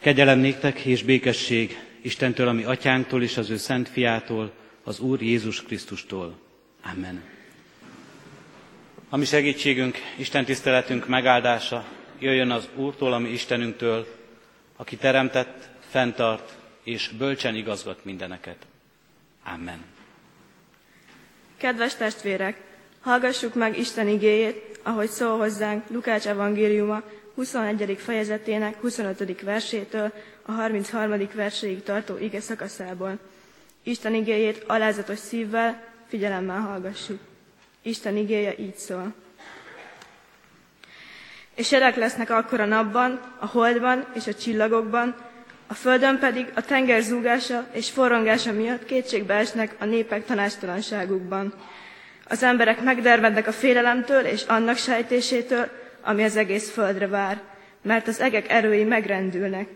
Kegyelem néktek és békesség Istentől, ami atyánktól és az ő szent fiától, az Úr Jézus Krisztustól. Amen. A mi segítségünk, Isten tiszteletünk megáldása jöjjön az Úrtól, ami Istenünktől, aki teremtett, fenntart és bölcsen igazgat mindeneket. Amen. Kedves testvérek, hallgassuk meg Isten igéjét, ahogy szól hozzánk Lukács evangéliuma 21. fejezetének 25. versétől a 33. verséig tartó ige szakaszából. Isten igéjét alázatos szívvel, figyelemmel hallgassuk. Isten igéje így szól. És jelek lesznek akkor a napban, a holdban és a csillagokban, a földön pedig a tenger zúgása és forrongása miatt kétségbe esnek a népek tanástalanságukban. Az emberek megdermednek a félelemtől és annak sejtésétől, ami az egész földre vár, mert az egek erői megrendülnek.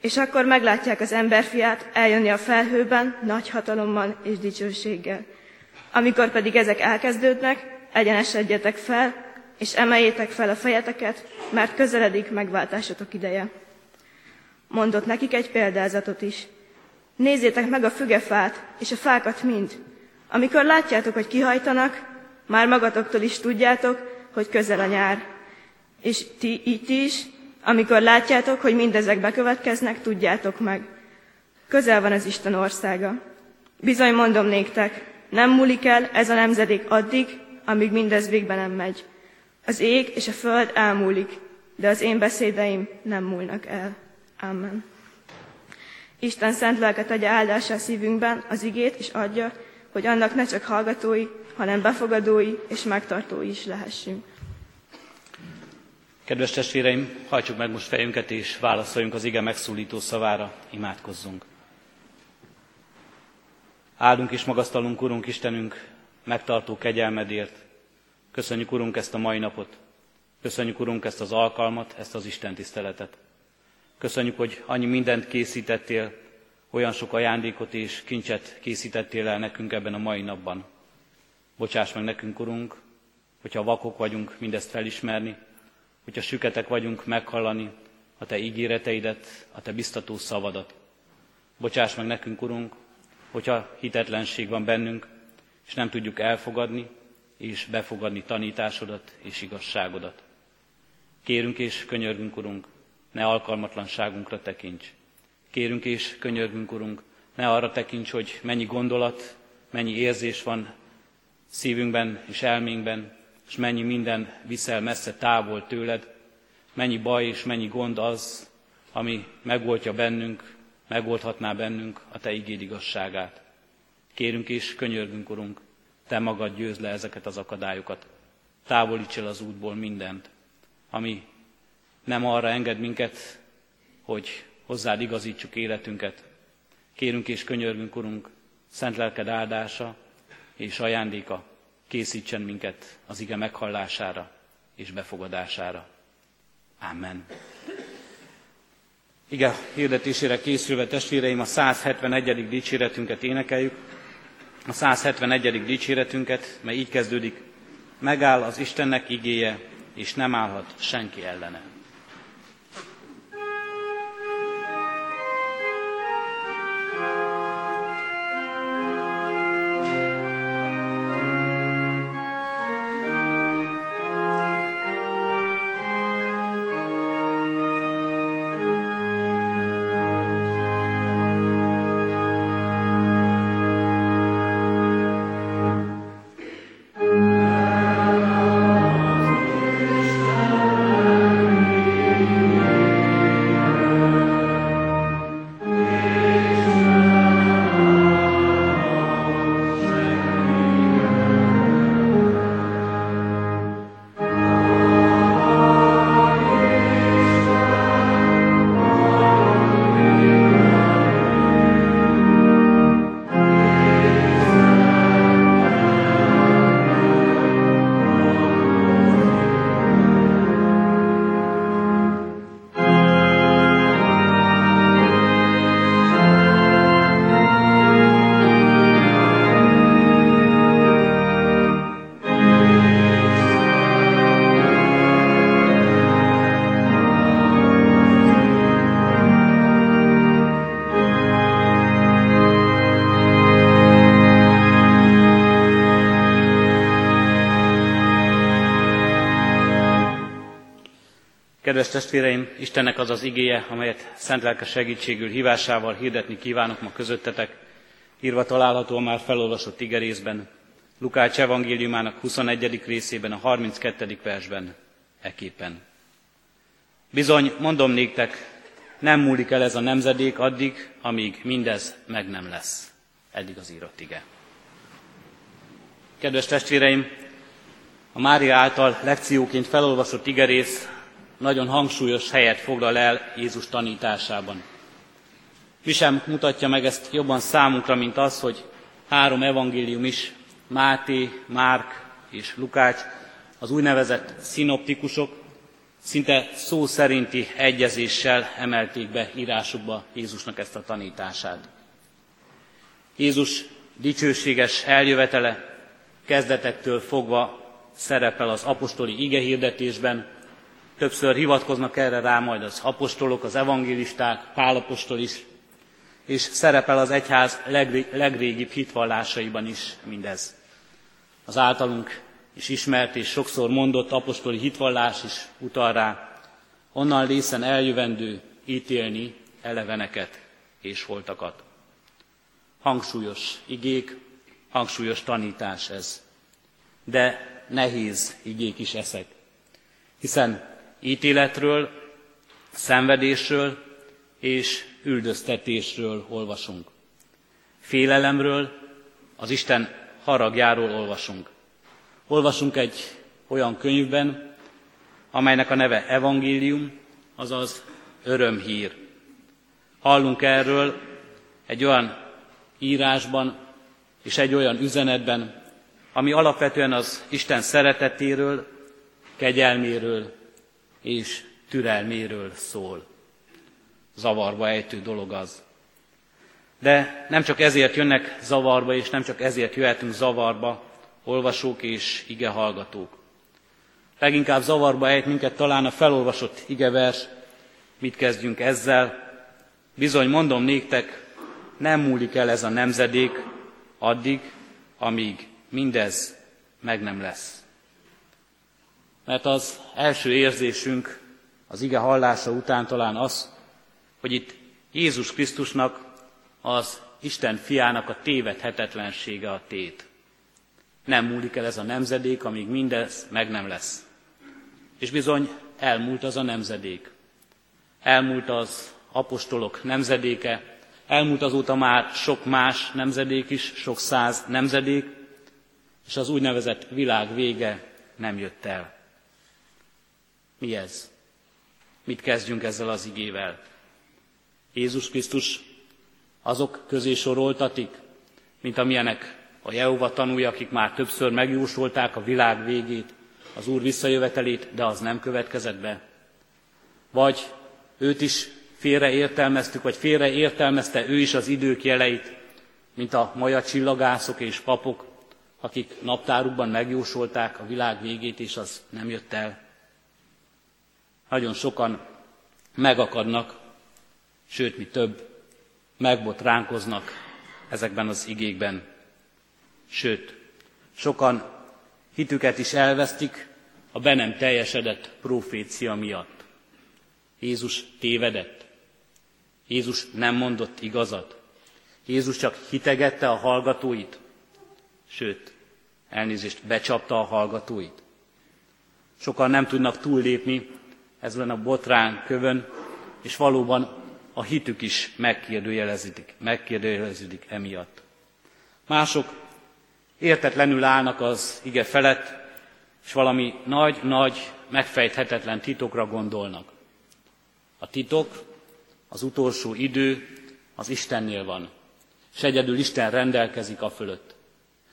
És akkor meglátják az emberfiát eljönni a felhőben nagy hatalommal és dicsőséggel. Amikor pedig ezek elkezdődnek, egyenesedjetek fel, és emeljétek fel a fejeteket, mert közeledik megváltásotok ideje. Mondott nekik egy példázatot is. Nézzétek meg a fügefát és a fákat mind. Amikor látjátok, hogy kihajtanak, már magatoktól is tudjátok, hogy közel a nyár. És ti, ti is, amikor látjátok, hogy mindezek bekövetkeznek, tudjátok meg. Közel van az Isten országa. Bizony mondom néktek, nem múlik el ez a nemzedék addig, amíg mindez végbe nem megy. Az ég és a föld elmúlik, de az én beszédeim nem múlnak el. Amen. Isten szent lelket adja áldása a szívünkben az igét, és adja, hogy annak ne csak hallgatói, hanem befogadói és megtartói is lehessünk. Kedves testvéreim, hajtsuk meg most fejünket és válaszoljunk az ige megszólító szavára, imádkozzunk. Áldunk és magasztalunk, Urunk Istenünk, megtartó kegyelmedért. Köszönjük, Urunk, ezt a mai napot. Köszönjük, Urunk, ezt az alkalmat, ezt az Isten tiszteletet. Köszönjük, hogy annyi mindent készítettél, olyan sok ajándékot és kincset készítettél el nekünk ebben a mai napban. Bocsáss meg nekünk, Urunk, hogyha vakok vagyunk mindezt felismerni, hogyha süketek vagyunk meghallani a Te ígéreteidet, a Te biztató szavadat. Bocsáss meg nekünk, Urunk, hogyha hitetlenség van bennünk, és nem tudjuk elfogadni és befogadni tanításodat és igazságodat. Kérünk és könyörgünk, Urunk, ne alkalmatlanságunkra tekints. Kérünk és könyörgünk, Urunk, ne arra tekints, hogy mennyi gondolat, mennyi érzés van szívünkben és elménkben, és mennyi minden viszel messze távol tőled, mennyi baj és mennyi gond az, ami megoldja bennünk, megoldhatná bennünk a Te igéd igazságát. Kérünk és könyörgünk, Urunk, Te magad győzd le ezeket az akadályokat. Távolíts el az útból mindent, ami nem arra enged minket, hogy hozzád igazítsuk életünket. Kérünk és könyörgünk, Urunk, szent lelked áldása és ajándéka készítsen minket az ige meghallására és befogadására. Amen. Ige hirdetésére készülve testvéreim a 171. dicséretünket énekeljük. A 171. dicséretünket, mely így kezdődik, megáll az Istennek igéje, és nem állhat senki ellene. Testvéreim, Istennek az az igéje, amelyet szent lelke segítségül hívásával hirdetni kívánok ma közöttetek, írva található a már felolvasott igerészben, Lukács evangéliumának 21. részében, a 32. versben, eképpen. Bizony, mondom néktek, nem múlik el ez a nemzedék addig, amíg mindez meg nem lesz. Eddig az írott ige. Kedves testvéreim, a Mária által lekcióként felolvasott igerész nagyon hangsúlyos helyet foglal el Jézus tanításában. Mi sem mutatja meg ezt jobban számunkra, mint az, hogy három evangélium is, Máté, Márk és Lukács, az úgynevezett szinoptikusok, szinte szó szerinti egyezéssel emelték be írásukba Jézusnak ezt a tanítását. Jézus dicsőséges eljövetele kezdetektől fogva szerepel az apostoli igehirdetésben, többször hivatkoznak erre rá majd az apostolok, az evangélisták, Pálapostol is, és szerepel az egyház legré, legrégibb hitvallásaiban is mindez. Az általunk is ismert és sokszor mondott apostoli hitvallás is utal rá, onnan lészen eljövendő ítélni eleveneket és holtakat. Hangsúlyos igék, hangsúlyos tanítás ez. De nehéz igék is eszek. Hiszen ítéletről, szenvedésről és üldöztetésről olvasunk. Félelemről, az Isten haragjáról olvasunk. Olvasunk egy olyan könyvben, amelynek a neve Evangélium, azaz örömhír. Hallunk erről egy olyan írásban és egy olyan üzenetben, ami alapvetően az Isten szeretetéről, kegyelméről és türelméről szól. Zavarba ejtő dolog az. De nem csak ezért jönnek zavarba, és nem csak ezért jöhetünk zavarba olvasók és ige hallgatók. Leginkább zavarba ejt minket talán a felolvasott igevers, mit kezdjünk ezzel. Bizony mondom néktek, nem múlik el ez a nemzedék addig, amíg mindez meg nem lesz. Mert az első érzésünk az ige hallása után talán az, hogy itt Jézus Krisztusnak, az Isten fiának a tévedhetetlensége a tét. Nem múlik el ez a nemzedék, amíg mindez meg nem lesz. És bizony elmúlt az a nemzedék. Elmúlt az apostolok nemzedéke, elmúlt azóta már sok más nemzedék is, sok száz nemzedék, és az úgynevezett világ vége nem jött el. Mi ez? Mit kezdjünk ezzel az igével? Jézus Krisztus azok közé soroltatik, mint amilyenek a Jehova tanúi, akik már többször megjósolták a világ végét, az Úr visszajövetelét, de az nem következett be. Vagy őt is félreértelmeztük, vagy félreértelmezte ő is az idők jeleit, mint a maja csillagászok és papok, akik naptárukban megjósolták a világ végét, és az nem jött el. Nagyon sokan megakadnak, sőt, mi több, megbotránkoznak ezekben az igékben. Sőt, sokan hitüket is elvesztik a be nem teljesedett profécia miatt. Jézus tévedett. Jézus nem mondott igazat. Jézus csak hitegette a hallgatóit. Sőt, elnézést, becsapta a hallgatóit. Sokan nem tudnak túllépni ezen a botrán kövön, és valóban a hitük is megkérdőjeleződik, megkérdőjeleződik emiatt. Mások értetlenül állnak az ige felett, és valami nagy-nagy, megfejthetetlen titokra gondolnak. A titok, az utolsó idő az Istennél van, és egyedül Isten rendelkezik a fölött.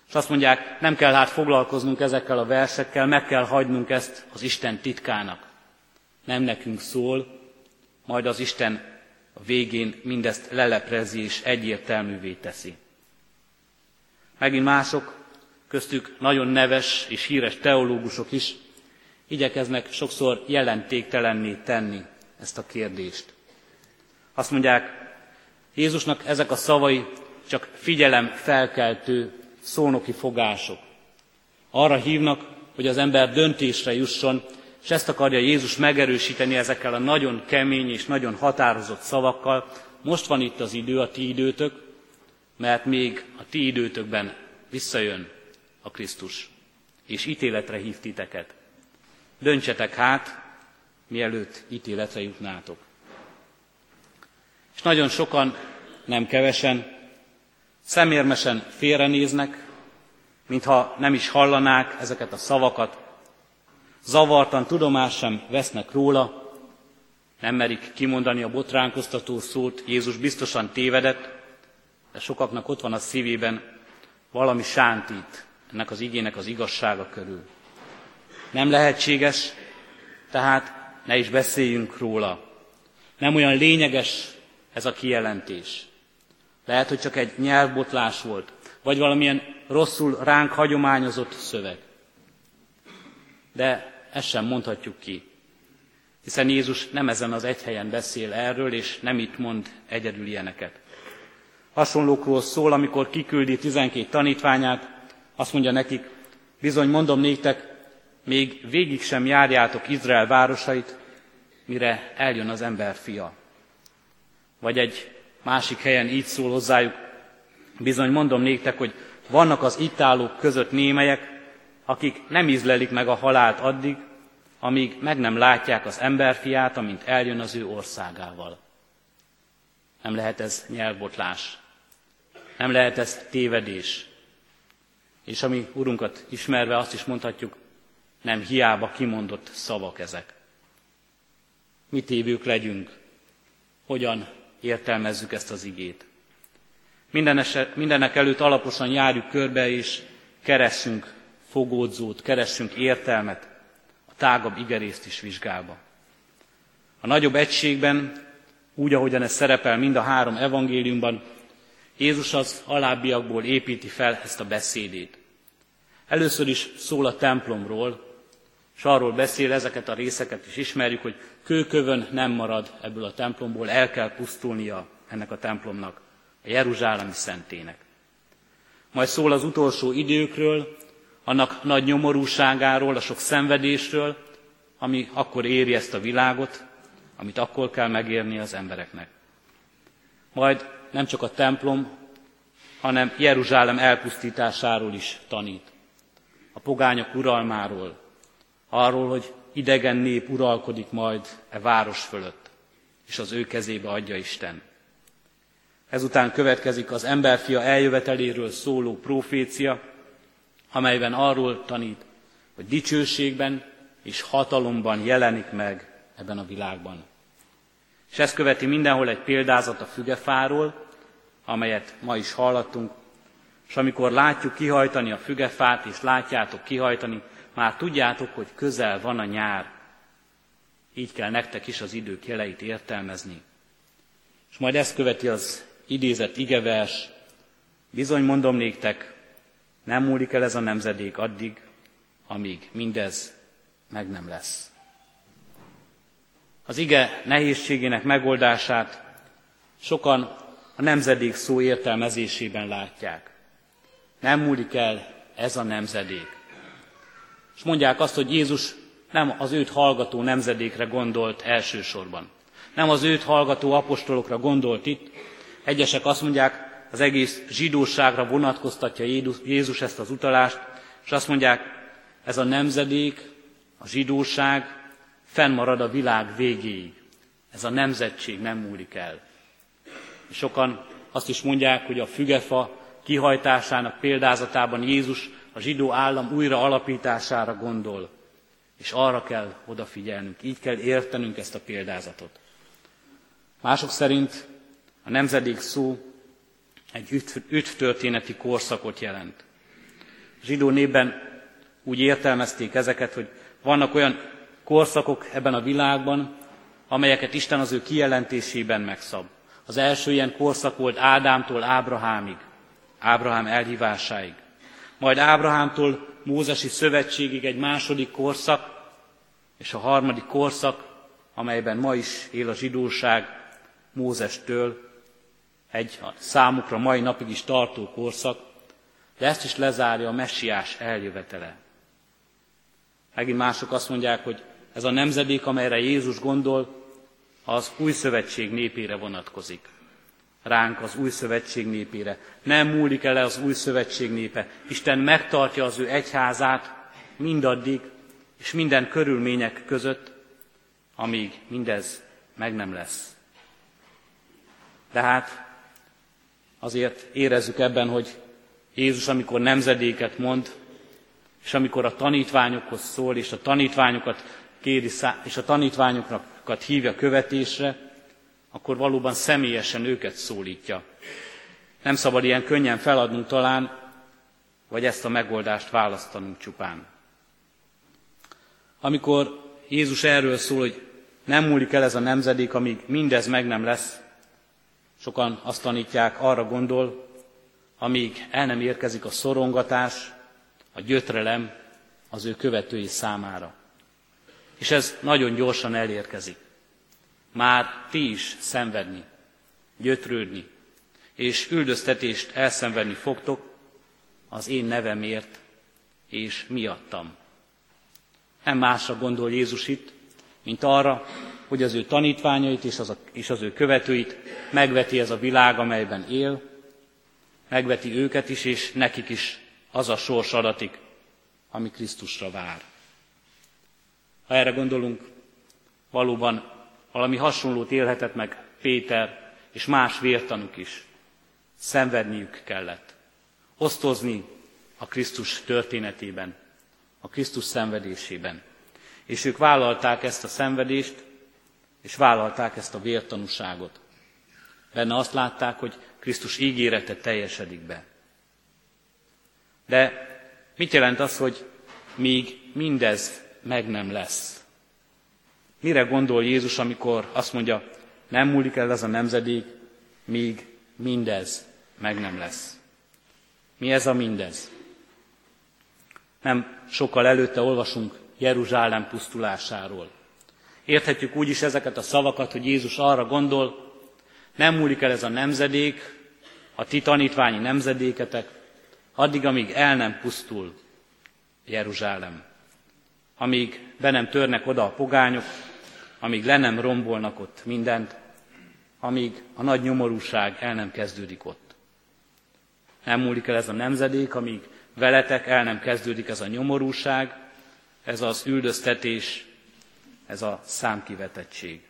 És azt mondják, nem kell hát foglalkoznunk ezekkel a versekkel, meg kell hagynunk ezt az Isten titkának. Nem nekünk szól, majd az Isten a végén mindezt leleprezi és egyértelművé teszi. Megint mások, köztük nagyon neves és híres teológusok is igyekeznek sokszor jelentéktelenné tenni ezt a kérdést. Azt mondják, Jézusnak ezek a szavai csak figyelem felkeltő szónoki fogások. Arra hívnak, hogy az ember döntésre jusson, és ezt akarja Jézus megerősíteni ezekkel a nagyon kemény és nagyon határozott szavakkal. Most van itt az idő, a ti időtök, mert még a ti időtökben visszajön a Krisztus, és ítéletre hív titeket. Döntsetek hát, mielőtt ítéletre jutnátok. És nagyon sokan, nem kevesen, szemérmesen félrenéznek, mintha nem is hallanák ezeket a szavakat, zavartan tudomást sem vesznek róla, nem merik kimondani a botránkoztató szót, Jézus biztosan tévedett, de sokaknak ott van a szívében valami sántít ennek az igének az igazsága körül. Nem lehetséges, tehát ne is beszéljünk róla. Nem olyan lényeges ez a kijelentés. Lehet, hogy csak egy nyelvbotlás volt, vagy valamilyen rosszul ránk hagyományozott szöveg. De ezt sem mondhatjuk ki. Hiszen Jézus nem ezen az egy helyen beszél erről, és nem itt mond egyedül ilyeneket. Hasonlókról szól, amikor kiküldi 12 tanítványát, azt mondja nekik, bizony mondom néktek, még végig sem járjátok Izrael városait, mire eljön az ember fia. Vagy egy másik helyen így szól hozzájuk, bizony mondom néktek, hogy vannak az itt állók között némelyek, akik nem ízlelik meg a halált addig, amíg meg nem látják az emberfiát, amint eljön az ő országával. Nem lehet ez nyelvbotlás. Nem lehet ez tévedés. És ami Urunkat ismerve azt is mondhatjuk, nem hiába kimondott szavak ezek. Mi tévők legyünk, hogyan értelmezzük ezt az igét. Minden eset, mindenek előtt alaposan járjuk körbe, és keressünk fogódzót, keressünk értelmet, a tágabb igerészt is vizsgálva. A nagyobb egységben, úgy, ahogyan ez szerepel mind a három evangéliumban, Jézus az alábbiakból építi fel ezt a beszédét. Először is szól a templomról, és arról beszél, ezeket a részeket is ismerjük, hogy kőkövön nem marad ebből a templomból, el kell pusztulnia ennek a templomnak, a Jeruzsálemi szentének. Majd szól az utolsó időkről, annak nagy nyomorúságáról, a sok szenvedésről, ami akkor éri ezt a világot, amit akkor kell megérni az embereknek. Majd nem csak a templom, hanem Jeruzsálem elpusztításáról is tanít. A pogányok uralmáról, arról, hogy idegen nép uralkodik majd e város fölött, és az ő kezébe adja Isten. Ezután következik az emberfia eljöveteléről szóló profécia, amelyben arról tanít, hogy dicsőségben és hatalomban jelenik meg ebben a világban. És ezt követi mindenhol egy példázat a fügefáról, amelyet ma is hallattunk, és amikor látjuk kihajtani a fügefát, és látjátok kihajtani, már tudjátok, hogy közel van a nyár. Így kell nektek is az idők jeleit értelmezni. És majd ezt követi az idézett igevers, bizony mondom néktek, nem múlik el ez a nemzedék addig, amíg mindez meg nem lesz. Az ige nehézségének megoldását sokan a nemzedék szó értelmezésében látják. Nem múlik el ez a nemzedék. És mondják azt, hogy Jézus nem az őt hallgató nemzedékre gondolt elsősorban. Nem az őt hallgató apostolokra gondolt itt. Egyesek azt mondják, az egész zsidóságra vonatkoztatja Jézus ezt az utalást, és azt mondják, ez a nemzedék, a zsidóság fennmarad a világ végéig. Ez a nemzetség nem múlik el. És sokan azt is mondják, hogy a fügefa kihajtásának példázatában Jézus a zsidó állam újra alapítására gondol, és arra kell odafigyelnünk, így kell értenünk ezt a példázatot. Mások szerint a nemzedék szó egy üdvtörténeti korszakot jelent. A zsidó népben úgy értelmezték ezeket, hogy vannak olyan korszakok ebben a világban, amelyeket Isten az ő kijelentésében megszab. Az első ilyen korszak volt Ádámtól Ábrahámig, Ábrahám elhívásáig. Majd Ábrahámtól Mózesi szövetségig egy második korszak, és a harmadik korszak, amelyben ma is él a zsidóság, Mózestől egy számukra mai napig is tartó korszak, de ezt is lezárja a messiás eljövetele. Megint mások azt mondják, hogy ez a nemzedék, amelyre Jézus gondol, az új szövetség népére vonatkozik. Ránk az új szövetség népére. Nem múlik el az új szövetség népe. Isten megtartja az ő egyházát mindaddig, és minden körülmények között, amíg mindez meg nem lesz. De hát azért érezzük ebben, hogy Jézus, amikor nemzedéket mond, és amikor a tanítványokhoz szól, és a tanítványokat kéri, és a tanítványokat hívja követésre, akkor valóban személyesen őket szólítja. Nem szabad ilyen könnyen feladnunk talán, vagy ezt a megoldást választanunk csupán. Amikor Jézus erről szól, hogy nem múlik el ez a nemzedék, amíg mindez meg nem lesz, sokan azt tanítják, arra gondol, amíg el nem érkezik a szorongatás, a gyötrelem az ő követői számára. És ez nagyon gyorsan elérkezik. Már ti is szenvedni, gyötrődni, és üldöztetést elszenvedni fogtok az én nevemért és miattam. Nem másra gondol Jézus itt, mint arra, hogy az ő tanítványait és az, a, és az ő követőit megveti ez a világ, amelyben él, megveti őket is, és nekik is az a sors adatik, ami Krisztusra vár. Ha erre gondolunk, valóban valami hasonlót élhetett meg Péter és más vértanuk is. Szenvedniük kellett. Osztozni a Krisztus történetében, a Krisztus szenvedésében. És ők vállalták ezt a szenvedést, és vállalták ezt a vértanúságot. Benne azt látták, hogy Krisztus ígérete teljesedik be. De mit jelent az, hogy míg mindez meg nem lesz? Mire gondol Jézus, amikor azt mondja, nem múlik el ez a nemzedék, míg mindez meg nem lesz? Mi ez a mindez? Nem sokkal előtte olvasunk Jeruzsálem pusztulásáról. Érthetjük úgy is ezeket a szavakat, hogy Jézus arra gondol, nem múlik el ez a nemzedék, a ti tanítványi nemzedéketek, addig, amíg el nem pusztul Jeruzsálem. Amíg be nem törnek oda a pogányok, amíg le nem rombolnak ott mindent, amíg a nagy nyomorúság el nem kezdődik ott. Nem múlik el ez a nemzedék, amíg veletek el nem kezdődik ez a nyomorúság, ez az üldöztetés, ez a számkivetettség.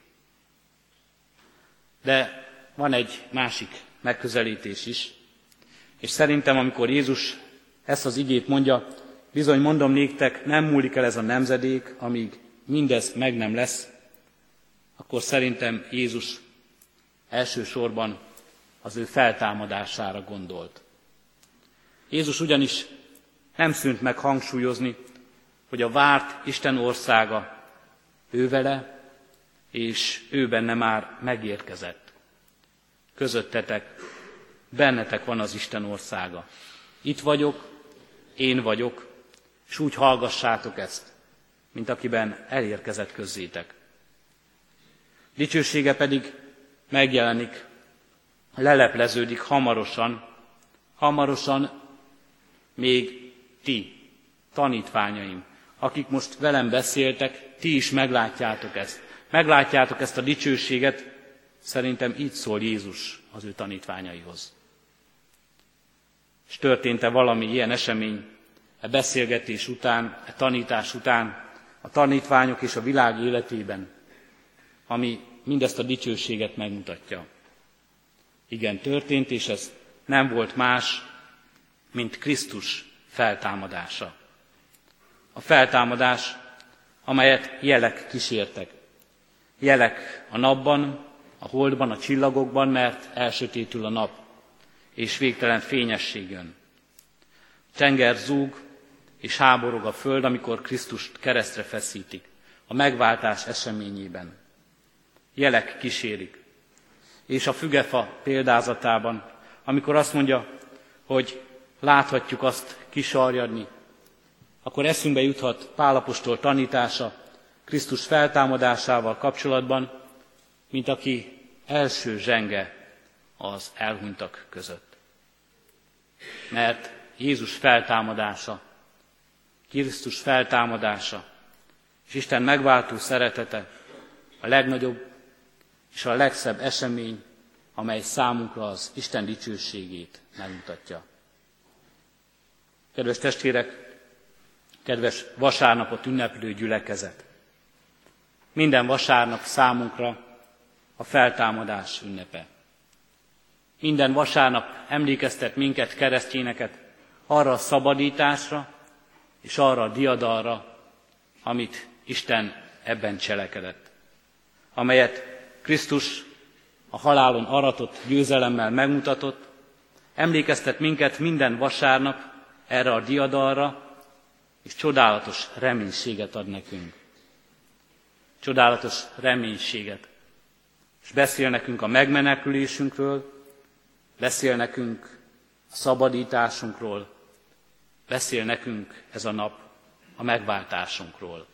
De van egy másik megközelítés is, és szerintem, amikor Jézus ezt az igét mondja, bizony mondom néktek, nem múlik el ez a nemzedék, amíg mindez meg nem lesz, akkor szerintem Jézus elsősorban az ő feltámadására gondolt. Jézus ugyanis nem szűnt meg hangsúlyozni, hogy a várt Isten országa ővele, és ő benne már megérkezett. Közöttetek, bennetek van az Isten országa. Itt vagyok, én vagyok, és úgy hallgassátok ezt, mint akiben elérkezett közzétek. Dicsősége pedig megjelenik, lelepleződik hamarosan, hamarosan még ti, tanítványaim, akik most velem beszéltek, ti is meglátjátok ezt. Meglátjátok ezt a dicsőséget, szerintem így szól Jézus az ő tanítványaihoz. És történt-e valami ilyen esemény e beszélgetés után, e tanítás után, a tanítványok és a világ életében, ami mindezt a dicsőséget megmutatja. Igen, történt, és ez nem volt más, mint Krisztus feltámadása. A feltámadás, amelyet jelek kísértek. Jelek a napban, a holdban, a csillagokban, mert elsötétül a nap, és végtelen fényesség jön. Tenger zúg, és háborog a föld, amikor Krisztust keresztre feszítik, a megváltás eseményében. Jelek kísérik. És a fügefa példázatában, amikor azt mondja, hogy láthatjuk azt kisarjadni, akkor eszünkbe juthat Pálapostól tanítása Krisztus feltámadásával kapcsolatban, mint aki első zsenge az elhunytak között. Mert Jézus feltámadása, Krisztus feltámadása És Isten megváltó szeretete a legnagyobb és a legszebb esemény, amely számunkra az Isten dicsőségét megmutatja. Kedves testvérek, kedves vasárnapot ünneplő gyülekezet! Minden vasárnap számunkra a feltámadás ünnepe. Minden vasárnap emlékeztet minket, keresztényeket arra a szabadításra és arra a diadalra, amit Isten ebben cselekedett, amelyet Krisztus a halálon aratott győzelemmel megmutatott, emlékeztet minket minden vasárnap erre a diadalra, és csodálatos reménységet ad nekünk. Csodálatos reménységet. És beszél nekünk a megmenekülésünkről, beszél nekünk a szabadításunkról, beszél nekünk ez a nap a megváltásunkról.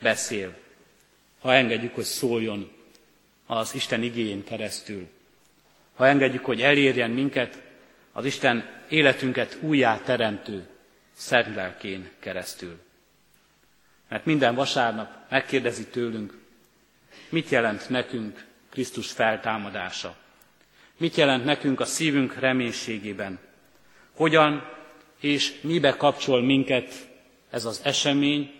Beszél, ha engedjük, hogy szóljon az Isten igényén keresztül. Ha engedjük, hogy elérjen minket az Isten életünket újjá teremtő szent lelkén keresztül. Mert minden vasárnap megkérdezi tőlünk, mit jelent nekünk Krisztus feltámadása. Mit jelent nekünk a szívünk reménységében. Hogyan és mibe kapcsol minket ez az esemény,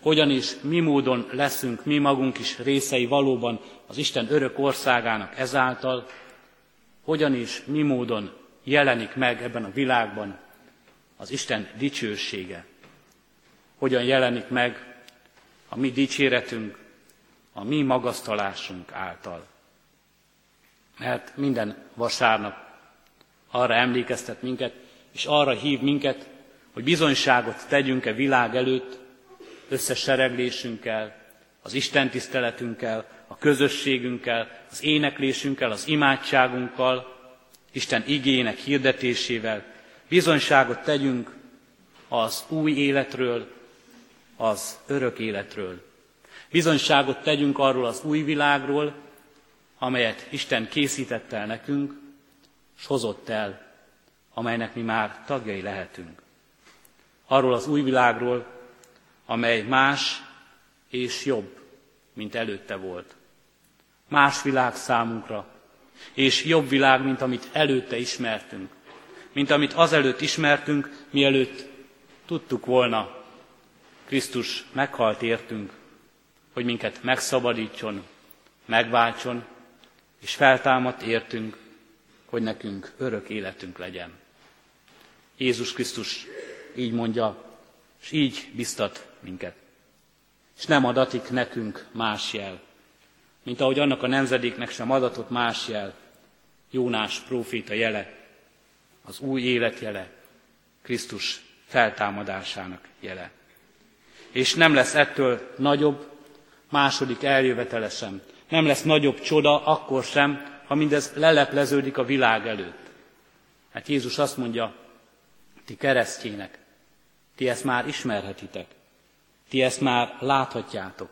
hogyan is mi módon leszünk mi magunk is részei valóban az Isten örök országának ezáltal, hogyan is mi módon jelenik meg ebben a világban az Isten dicsősége, hogyan jelenik meg a mi dicséretünk, a mi magasztalásunk által. Mert minden vasárnap arra emlékeztet minket, és arra hív minket, hogy bizonyságot tegyünk-e világ előtt összes sereglésünkkel, az Isten tiszteletünkkel, a közösségünkkel, az éneklésünkkel, az imádságunkkal, Isten igének hirdetésével, bizonyságot tegyünk az új életről, az örök életről. Bizonyságot tegyünk arról az új világról, amelyet Isten készített el nekünk, s hozott el, amelynek mi már tagjai lehetünk. Arról az új világról, amely más és jobb, mint előtte volt. Más világ számunkra, és jobb világ, mint amit előtte ismertünk. Mint amit azelőtt ismertünk, mielőtt tudtuk volna, Krisztus meghalt értünk, hogy minket megszabadítson, megváltson, és feltámadt értünk, hogy nekünk örök életünk legyen. Jézus Krisztus így mondja, és így biztat minket. És nem adatik nekünk más jel, mint ahogy annak a nemzedéknek sem adatott más jel, Jónás próféta jele, az új élet jele, Krisztus feltámadásának jele. És nem lesz ettől nagyobb második eljövetele sem. Nem lesz nagyobb csoda akkor sem, ha mindez lelepleződik a világ előtt. Hát Jézus azt mondja, ti keresztjének, ti ezt már ismerhetitek. Ti ezt már láthatjátok.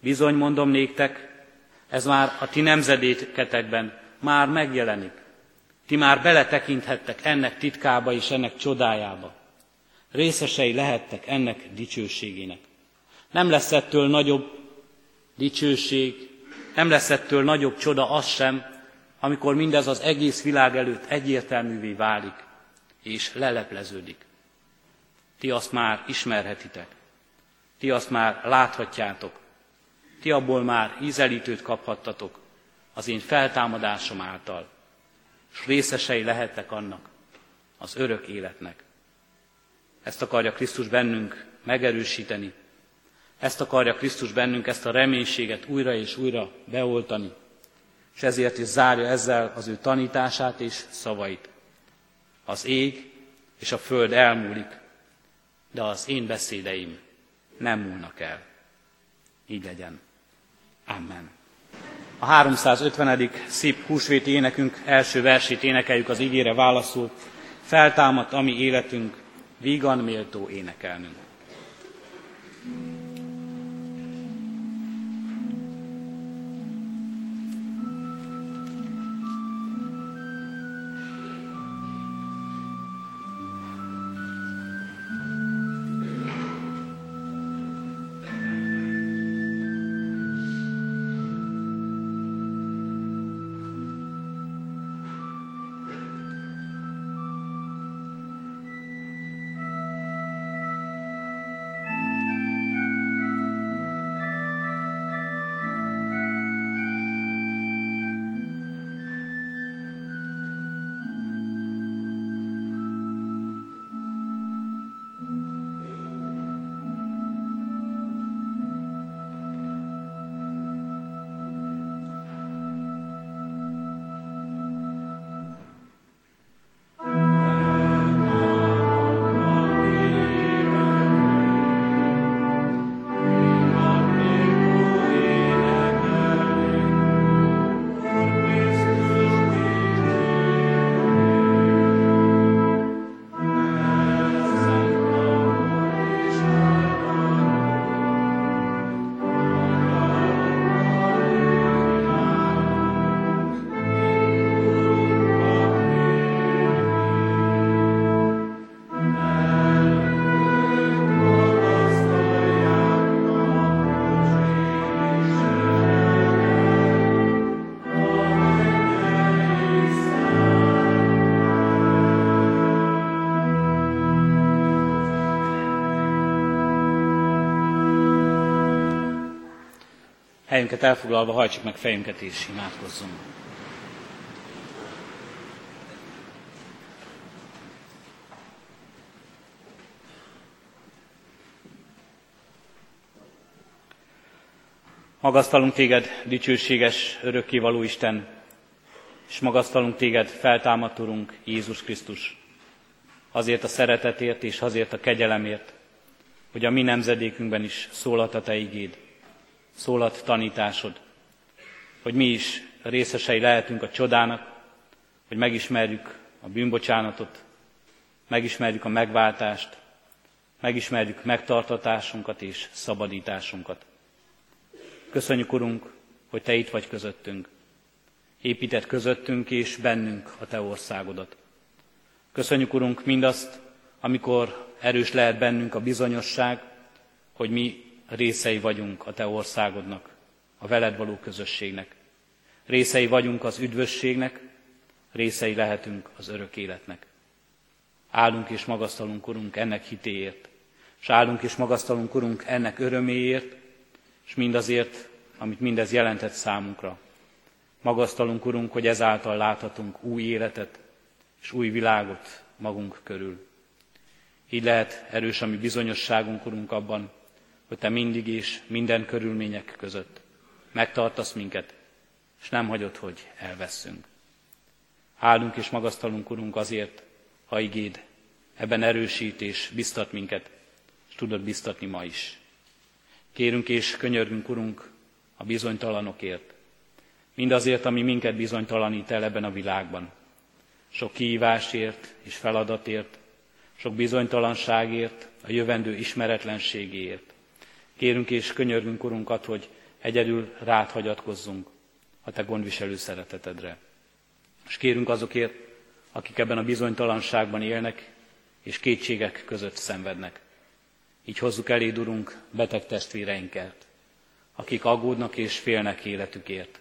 Bizony mondom néktek, ez már a ti nemzedéketekben már megjelenik. Ti már beletekinthettek ennek titkába és ennek csodájába. Részesei lehettek ennek dicsőségének. Nem lesz ettől nagyobb dicsőség, nem lesz ettől nagyobb csoda az sem, amikor mindez az egész világ előtt egyértelművé válik, és lelepleződik. Ti azt már ismerhetitek. Ti azt már láthatjátok. Ti abból már ízelítőt kaphattatok az én feltámadásom által, és részesei lehettek annak, az örök életnek. Ezt akarja Krisztus bennünk megerősíteni, ezt akarja Krisztus bennünk, ezt a reménységet újra és újra beoltani, és ezért is zárja ezzel az ő tanítását és szavait. Az ég és a föld elmúlik, de az én beszédeim nem múlnak el. Így legyen. Amen. A 350. szép húsvéti énekünk első versét énekeljük az ígére válaszul. Feltámadt a mi életünk, vígan méltó énekelnünk. Helyünket elfoglalva hajtsuk meg fejünket és imádkozzunk. Magasztalunk téged, dicsőséges, örökkévaló Isten, és magasztalunk téged, feltámadt Urunk, Jézus Krisztus, azért a szeretetért és azért a kegyelemért, hogy a mi nemzedékünkben is szólhat a Te igéd, szólhat tanításod, hogy mi is részesei lehetünk a csodának, hogy megismerjük a bűnbocsánatot, megismerjük a megváltást, megismerjük megtartatásunkat és szabadításunkat. Köszönjük, Urunk, hogy Te itt vagy közöttünk. Épített közöttünk és bennünk a Te országodat. Köszönjük, Urunk, mindazt, amikor erős lehet bennünk a bizonyosság, hogy mi részei vagyunk a Te országodnak, a veled való közösségnek. Részei vagyunk az üdvösségnek, részei lehetünk az örök életnek. Állunk és magasztalunk, Urunk, ennek hitéért, és állunk és magasztalunk, Urunk, ennek öröméért, és mindazért, amit mindez jelentett számunkra. Magasztalunk, Urunk, hogy ezáltal láthatunk új életet és új világot magunk körül. Így lehet erős a mi bizonyosságunk, Urunk, abban, hogy Te mindig és minden körülmények között megtartasz minket, és nem hagyod, hogy elveszünk. Állunk és magasztalunk, Urunk, azért, ha igéd ebben erősít és biztat minket, és tudod biztatni ma is. Kérünk és könyörgünk, Urunk, a bizonytalanokért. Mindazért, ami minket bizonytalanít el ebben a világban. Sok kihívásért és feladatért, sok bizonytalanságért, a jövendő ismeretlenségéért. Kérünk és könyörgünk, Urunkat, hogy egyedül rád hagyatkozzunk a Te gondviselő szeretetedre. És kérünk azokért, akik ebben a bizonytalanságban élnek, és kétségek között szenvednek. Így hozzuk eléd, Urunk, beteg testvéreinket, akik aggódnak és félnek életükért.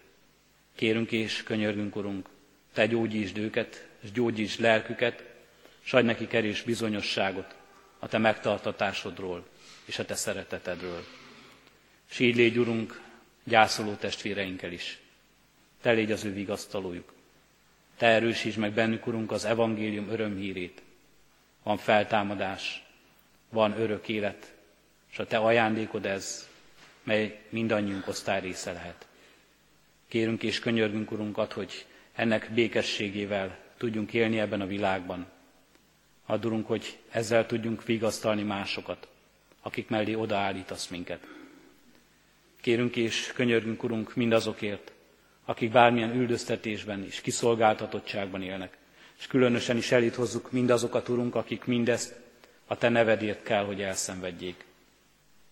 Kérünk és könyörgünk, Urunk, Te gyógyítsd őket, és gyógyítsd lelküket, s adj nekik erős bizonyosságot a Te megtartatásodról és a Te szeretetedről. S így légy, Urunk, gyászoló testvéreinkkel is. Te légy az ő vigasztalójuk. Te erősítsd meg bennük, Urunk, az evangélium örömhírét. Van feltámadás, van örök élet, és a Te ajándékod ez, mely mindannyiunk osztály része lehet. Kérünk és könyörgünk, Urunkat, hogy ennek békességével tudjunk élni ebben a világban. Addurunk, hogy ezzel tudjunk vigasztalni másokat, akik mellé odaállítasz minket. Kérünk és könyörgünk, Urunk, mindazokért, akik bármilyen üldöztetésben és kiszolgáltatottságban élnek, és különösen is elít hozzuk mindazokat, Urunk, akik mindezt a Te nevedért kell, hogy elszenvedjék.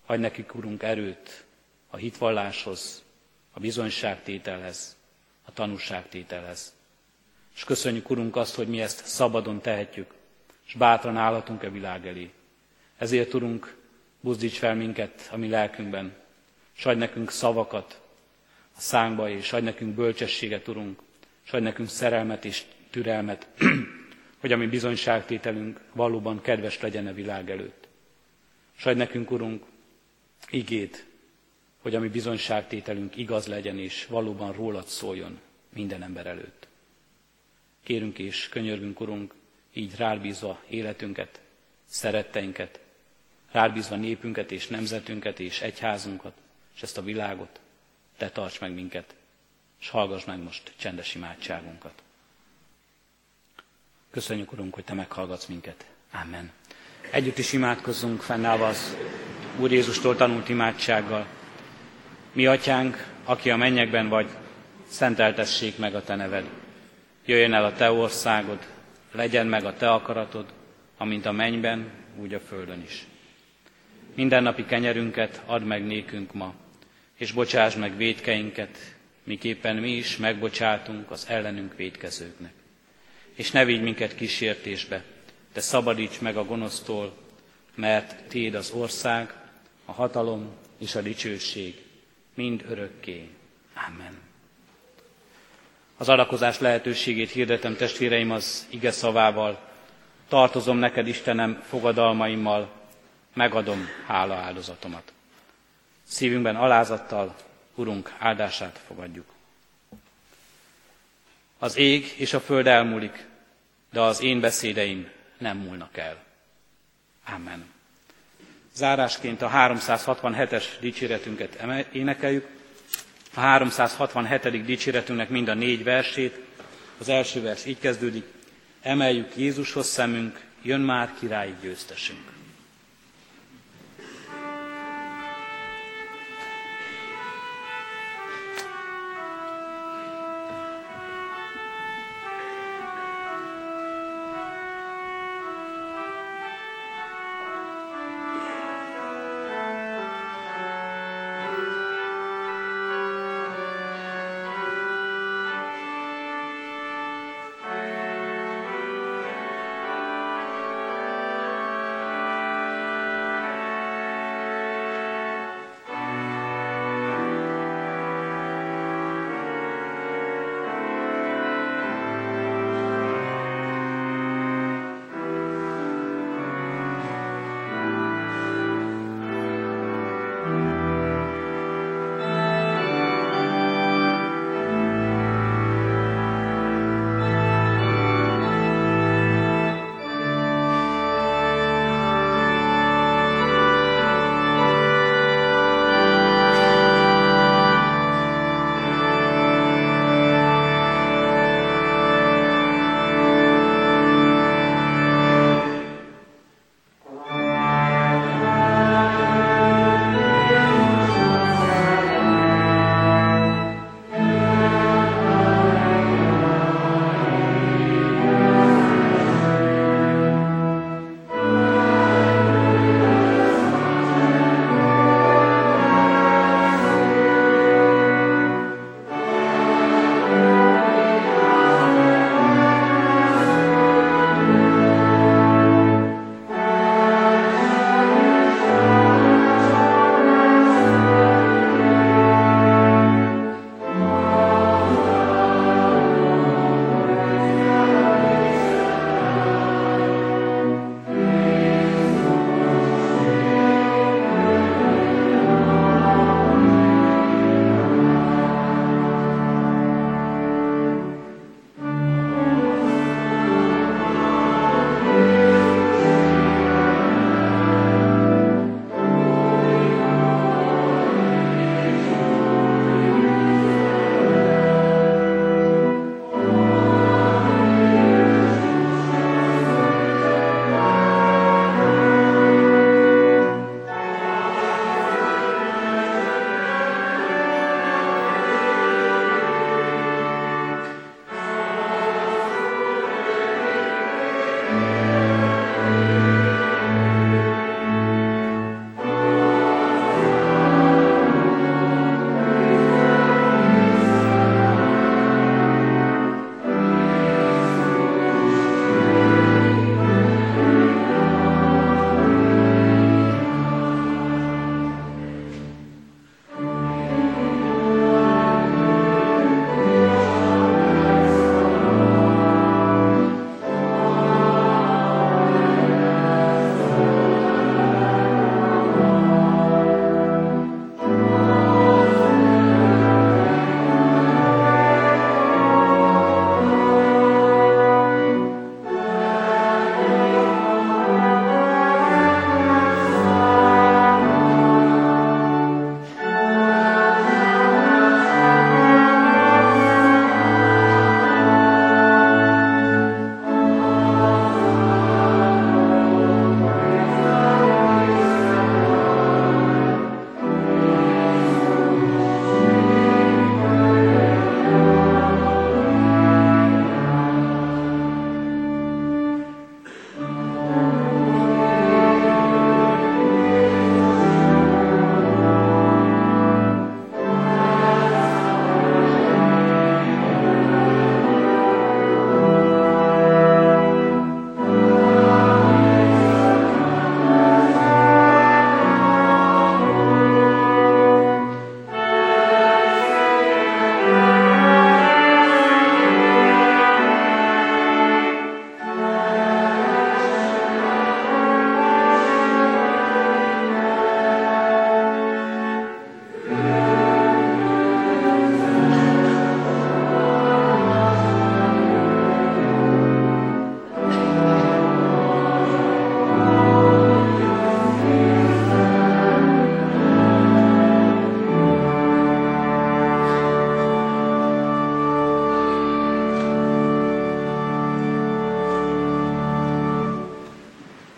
Adj nekik, Urunk, erőt a hitvalláshoz, a bizonyságtételhez, a tanúságtételhez. És köszönjük, Urunk, azt, hogy mi ezt szabadon tehetjük, és bátran állhatunk e világ elé. Ezért, Urunk, buzdíts fel minket a mi lelkünkben, és adj nekünk szavakat a szánkba, és adj nekünk bölcsességet, Urunk, és adj nekünk szerelmet és türelmet, hogy a mi bizonyságtételünk valóban kedves legyen a világ előtt. És adj nekünk, Urunk, igét, hogy a mi bizonyságtételünk igaz legyen, és valóban rólad szóljon minden ember előtt. Kérünk és könyörgünk, Urunk, így rábízva életünket, szeretteinket, rábízva népünket és nemzetünket és egyházunkat, és ezt a világot, Te tarts meg minket, és hallgass meg most csendes imádságunkat. Köszönjük, Urunk, hogy Te meghallgatsz minket. Amen. Együtt is imádkozzunk fennállva az Úr Jézustól tanult imádsággal. Mi, Atyánk, aki a mennyekben vagy, szenteltessék meg a Te neved. Jöjjön el a Te országod, legyen meg a Te akaratod, amint a mennyben, úgy a földön is. Mindennapi kenyerünket add meg nékünk ma, és bocsáss meg védkeinket, miképpen mi is megbocsátunk az ellenünk védkezőknek. És ne vigy minket kísértésbe, de szabadíts meg a gonosztól, mert Téd az ország, a hatalom és a dicsőség mind örökké. Amen. Az adakozás lehetőségét hirdetem testvéreim az ige szavával. Tartozom neked, Istenem, fogadalmaimmal, megadom hála áldozatomat. Szívünkben alázattal Urunk, áldását fogadjuk. Az ég és a föld elmúlik, de az én beszédeim nem múlnak el. Amen. Zárásként a 367-es dicséretünket énekeljük. A 367. dicséretünknek mind a négy versét. Az első vers így kezdődik. Emeljük Jézushoz szemünk, jön már királyi győztesünk.